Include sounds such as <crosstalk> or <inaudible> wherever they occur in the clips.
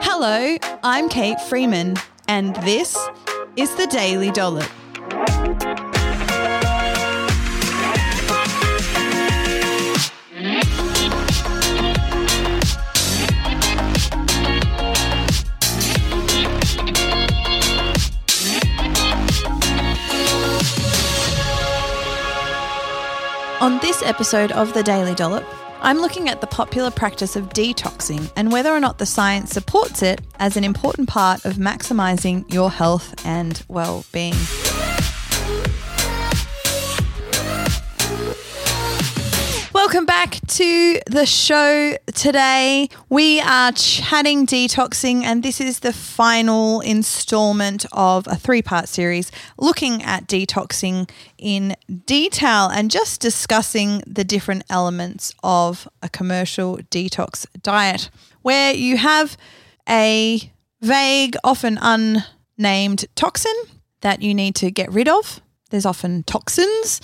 Hello, I'm Kate Freeman, and this is the Daily Dollop. On this episode of the Daily Dollop, I'm looking at the popular practice of detoxing and whether or not the science supports it as an important part of maximizing your health and well being. Welcome back to the show today. We are chatting detoxing, and this is the final installment of a three part series looking at detoxing in detail and just discussing the different elements of a commercial detox diet, where you have a vague, often unnamed toxin that you need to get rid of. There's often toxins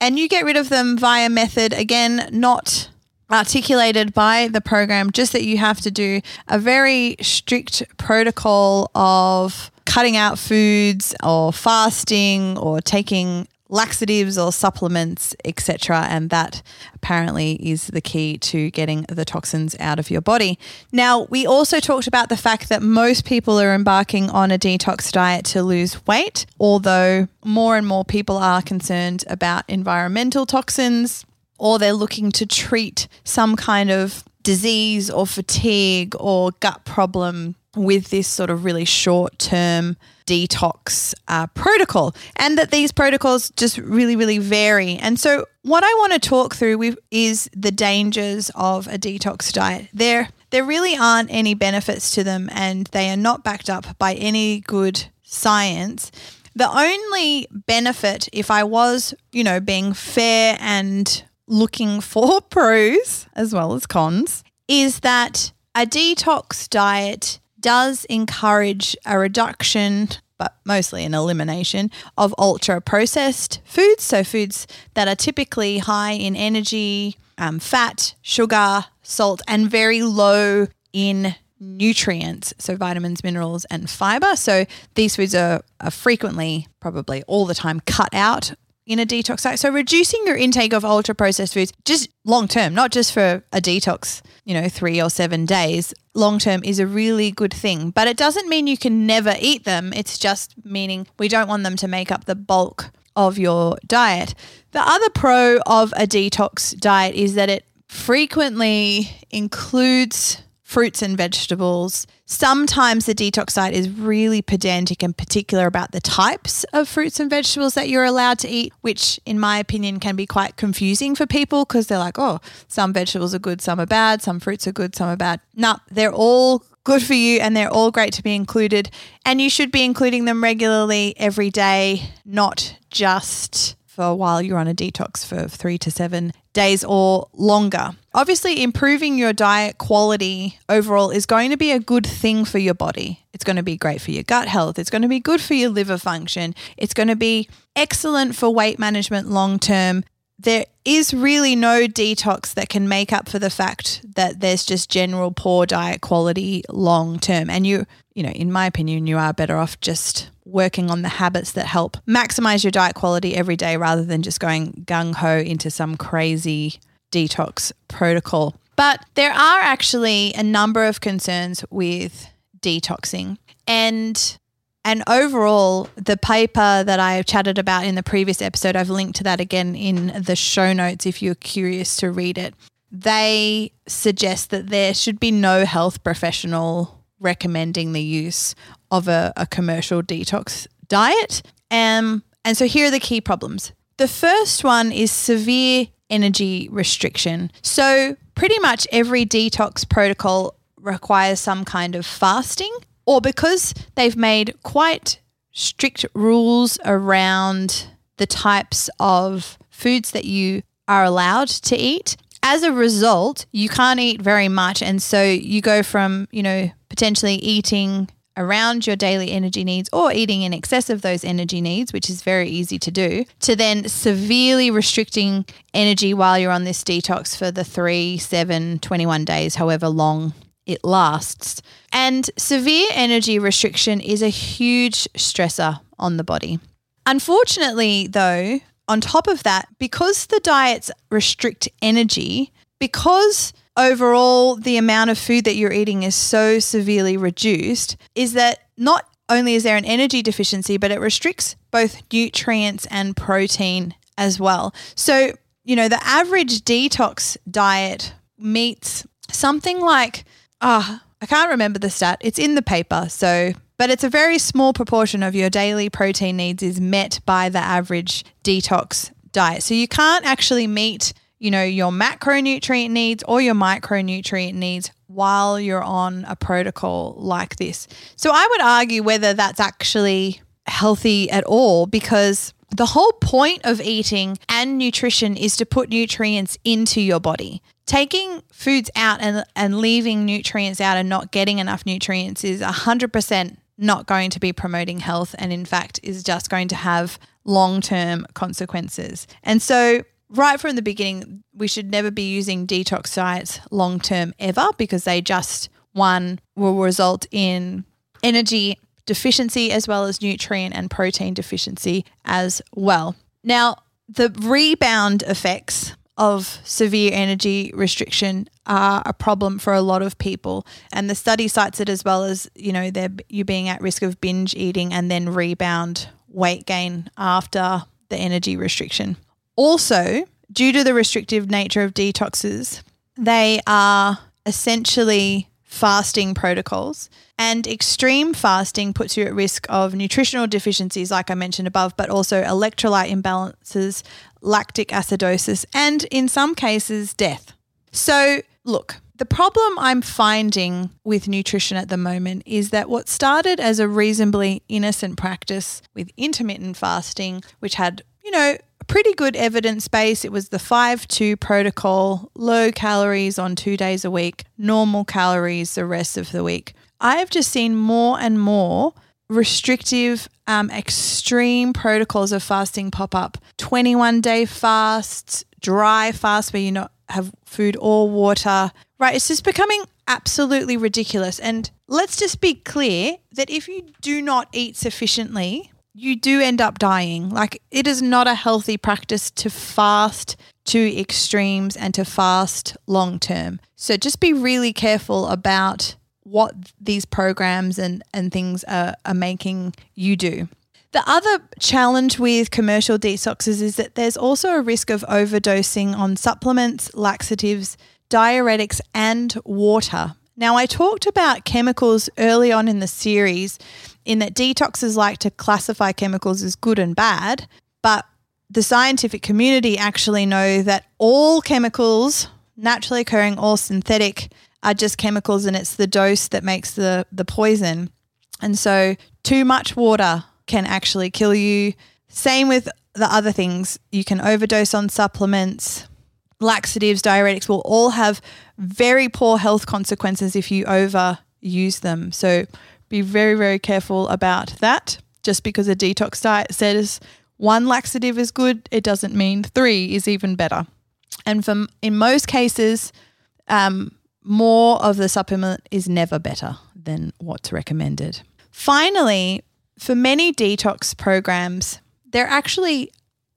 and you get rid of them via method again not articulated by the program just that you have to do a very strict protocol of cutting out foods or fasting or taking laxatives or supplements, etc. And that apparently is the key to getting the toxins out of your body. Now, we also talked about the fact that most people are embarking on a detox diet to lose weight, although more and more people are concerned about environmental toxins or they're looking to treat some kind of disease or fatigue or gut problem with this sort of really short term detox uh, protocol, and that these protocols just really, really vary. And so, what I want to talk through is the dangers of a detox diet. There, there really aren't any benefits to them, and they are not backed up by any good science. The only benefit, if I was, you know, being fair and looking <laughs> for pros as well as cons, is that a detox diet does encourage a reduction, but mostly an elimination, of ultra processed foods. So, foods that are typically high in energy, um, fat, sugar, salt, and very low in nutrients, so vitamins, minerals, and fiber. So these foods are, are, frequently, probably all the time, cut out in a detox diet. So reducing your intake of ultra processed foods just long term, not just for a detox, you know, 3 or 7 days, long term is a really good thing. But it doesn't mean you can never eat them. It's just meaning we don't want them to make up the bulk of your diet. The other pro of a detox diet is that it frequently includes fruits and vegetables. Sometimes the detox diet is really pedantic and particular about the types of fruits and vegetables that you're allowed to eat, which, in my opinion, can be quite confusing for people because they're like, oh, some vegetables are good, some are bad, some fruits are good, some are bad. No, they're all good for you and they're all great to be included. And you should be including them regularly every day, not just for while you're on a detox for three to seven days or longer. Obviously, improving your diet quality overall is going to be a good thing for your body. It's going to be great for your gut health. It's going to be good for your liver function. It's going to be excellent for weight management long term. There is really no detox that can make up for the fact that there's just general poor diet quality long term. And you, you know, in my opinion, you are better off just working on the habits that help maximize your diet quality every day rather than just going gung ho into some crazy detox protocol. But there are actually a number of concerns with detoxing. And and overall, the paper that I chatted about in the previous episode, I've linked to that again in the show notes if you're curious to read it. They suggest that there should be no health professional recommending the use of a, a commercial detox diet. Um, and so here are the key problems. The first one is severe energy restriction. So, pretty much every detox protocol requires some kind of fasting, or because they've made quite strict rules around the types of foods that you are allowed to eat. As a result, you can't eat very much. And so you go from, you know, potentially eating around your daily energy needs or eating in excess of those energy needs, which is very easy to do, to then severely restricting energy while you're on this detox for the three, seven, 21 days, however long it lasts. And severe energy restriction is a huge stressor on the body. Unfortunately, though, on top of that, because the diets restrict energy, because overall the amount of food that you're eating is so severely reduced, is that not only is there an energy deficiency, but it restricts both nutrients and protein as well. So, you know, the average detox diet meets something like, ah, oh, I can't remember the stat. It's in the paper. So, but it's a very small proportion of your daily protein needs is met by the average detox diet. So you can't actually meet, you know, your macronutrient needs or your micronutrient needs while you're on a protocol like this. So I would argue whether that's actually healthy at all because the whole point of eating and nutrition is to put nutrients into your body. Taking foods out and, and leaving nutrients out and not getting enough nutrients is 100% not going to be promoting health and, in fact, is just going to have long term consequences. And so, right from the beginning, we should never be using detox diets long term ever because they just, one, will result in energy deficiency as well as nutrient and protein deficiency as well. Now, the rebound effects of severe energy restriction are a problem for a lot of people and the study cites it as well as you know you being at risk of binge eating and then rebound weight gain after the energy restriction also due to the restrictive nature of detoxes they are essentially fasting protocols. And extreme fasting puts you at risk of nutritional deficiencies, like I mentioned above, but also electrolyte imbalances, lactic acidosis, and in some cases, death. So, look, the problem I'm finding with nutrition at the moment is that what started as a reasonably innocent practice with intermittent fasting, which had, you know, pretty good evidence base. It was the 5 2 protocol, low calories on two days a week, normal calories the rest of the week. I have just seen more and more restrictive, um, extreme protocols of fasting pop up 21 day fasts, dry fast where you not have food or water. Right, it's just becoming absolutely ridiculous. And let's just be clear that if you do not eat sufficiently, you do end up dying. Like it is not a healthy practice to fast to extremes and to fast long term. So just be really careful about what these programs and, and things are, are making you do. The other challenge with commercial detoxes is that there's also a risk of overdosing on supplements, laxatives, diuretics, and water. Now, I talked about chemicals early on in the series in that detoxes like to classify chemicals as good and bad, but the scientific community actually know that all chemicals, naturally occurring or synthetic, are just chemicals and it's the dose that makes the, the poison. And so, too much water can actually kill you. Same with the other things. You can overdose on supplements, laxatives, diuretics will all have very poor health consequences if you overuse them. So, be very, very careful about that. Just because a detox diet says one laxative is good, it doesn't mean three is even better. And from in most cases, um, more of the supplement is never better than what's recommended. Finally, for many detox programs, they're actually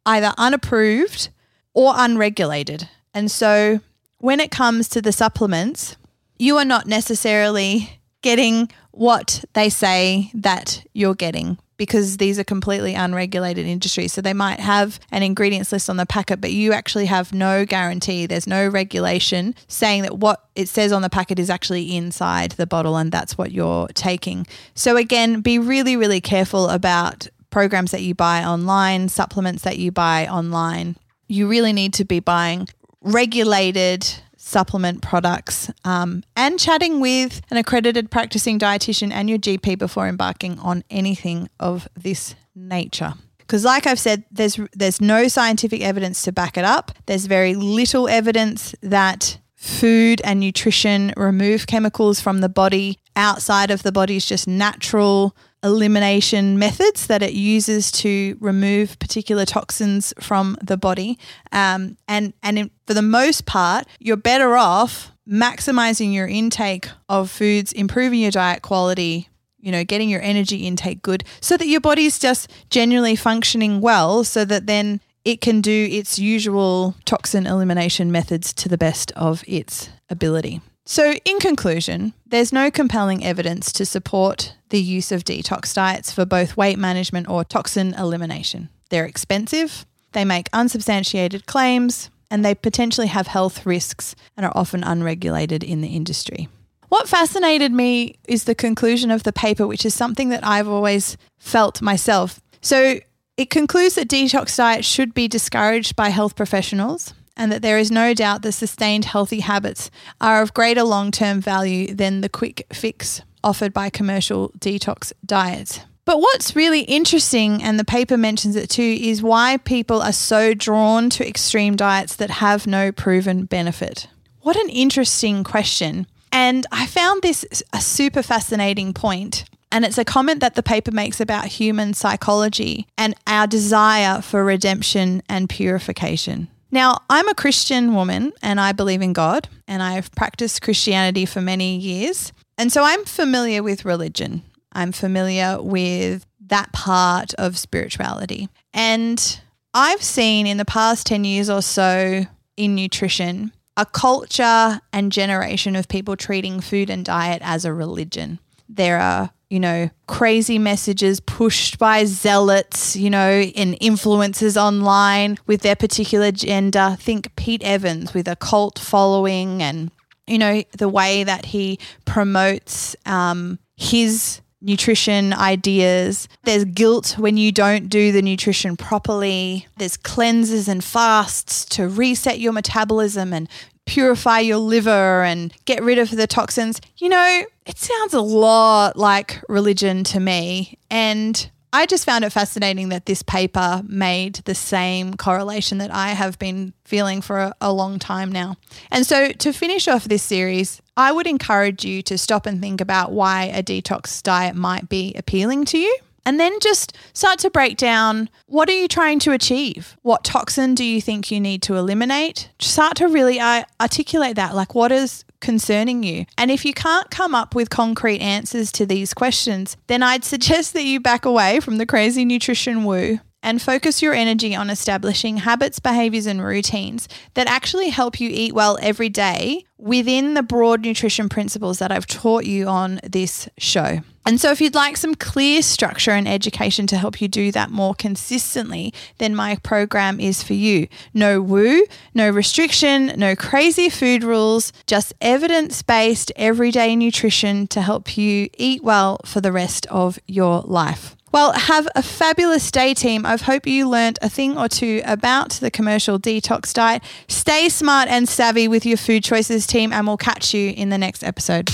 either unapproved or unregulated. And so when it comes to the supplements, you are not necessarily getting what they say that you're getting because these are completely unregulated industries. So they might have an ingredients list on the packet, but you actually have no guarantee. There's no regulation saying that what it says on the packet is actually inside the bottle and that's what you're taking. So again, be really, really careful about programs that you buy online, supplements that you buy online. You really need to be buying regulated supplement products, um, and chatting with an accredited practicing dietitian and your GP before embarking on anything of this nature. Because, like I've said, there's there's no scientific evidence to back it up. There's very little evidence that food and nutrition remove chemicals from the body outside of the body's just natural elimination methods that it uses to remove particular toxins from the body. Um, and and in, for the most part, you're better off maximizing your intake of foods, improving your diet quality, you know, getting your energy intake good so that your body's just generally functioning well so that then it can do its usual toxin elimination methods to the best of its ability. So, in conclusion, there's no compelling evidence to support the use of detox diets for both weight management or toxin elimination. They're expensive, they make unsubstantiated claims, and they potentially have health risks and are often unregulated in the industry. What fascinated me is the conclusion of the paper, which is something that I've always felt myself. So, it concludes that detox diets should be discouraged by health professionals and that there is no doubt that sustained healthy habits are of greater long term value than the quick fix offered by commercial detox diets. But what's really interesting, and the paper mentions it too, is why people are so drawn to extreme diets that have no proven benefit. What an interesting question. And I found this a super fascinating point. And it's a comment that the paper makes about human psychology and our desire for redemption and purification. Now, I'm a Christian woman and I believe in God and I've practiced Christianity for many years. And so I'm familiar with religion. I'm familiar with that part of spirituality. And I've seen in the past 10 years or so in nutrition a culture and generation of people treating food and diet as a religion. There are you know, crazy messages pushed by zealots, you know, and influencers online with their particular agenda. Think Pete Evans with a cult following and, you know, the way that he promotes um, his nutrition ideas. There's guilt when you don't do the nutrition properly. There's cleanses and fasts to reset your metabolism and purify your liver and get rid of the toxins. You know, it sounds a lot like religion to me. And I just found it fascinating that this paper made the same correlation that I have been feeling for a, a, long time now. And so, to finish off this series, I would encourage you to stop and think about why a detox diet might be appealing to you. And then just start to break down what are you trying to achieve? What toxin do you think you need to eliminate? Start to really articulate that. Like, what is concerning you? And if you can't come up with concrete answers to these questions, then I'd suggest that you back away from the crazy nutrition woo and focus your energy on establishing habits, behaviors, and routines that actually help you eat well every day within the broad nutrition principles that I've taught you on this show. And so, if you'd like some clear structure and education to help you do that more consistently, then my program is for you. No woo, no restriction, no crazy food rules, just evidence based everyday nutrition to help you eat well for the rest of your life. Well, have a fabulous day, team. I hope you learned a thing or two about the commercial detox diet. Stay smart and savvy with your food choices, team, and we'll catch you in the next episode.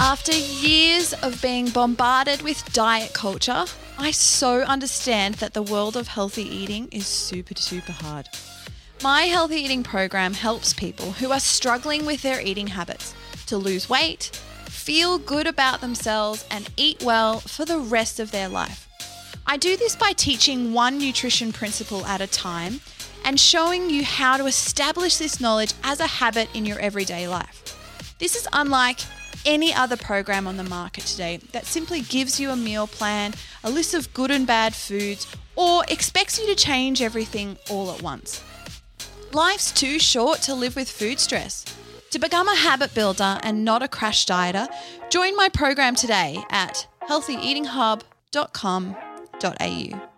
After years of being bombarded with diet culture, I so understand that the world of healthy eating is super, super hard. My healthy eating program helps people who are struggling with their eating habits to lose weight, feel good about themselves, and eat well for the rest of their life. I do this by teaching one nutrition principle at a time and showing you how to establish this knowledge as a habit in your everyday life. This is unlike any other program on the market today that simply gives you a meal plan, a list of good and bad foods, or expects you to change everything all at once. Life's too short to live with food stress. To become a habit builder and not a crash dieter, join my program today at healthyeatinghub.com.au.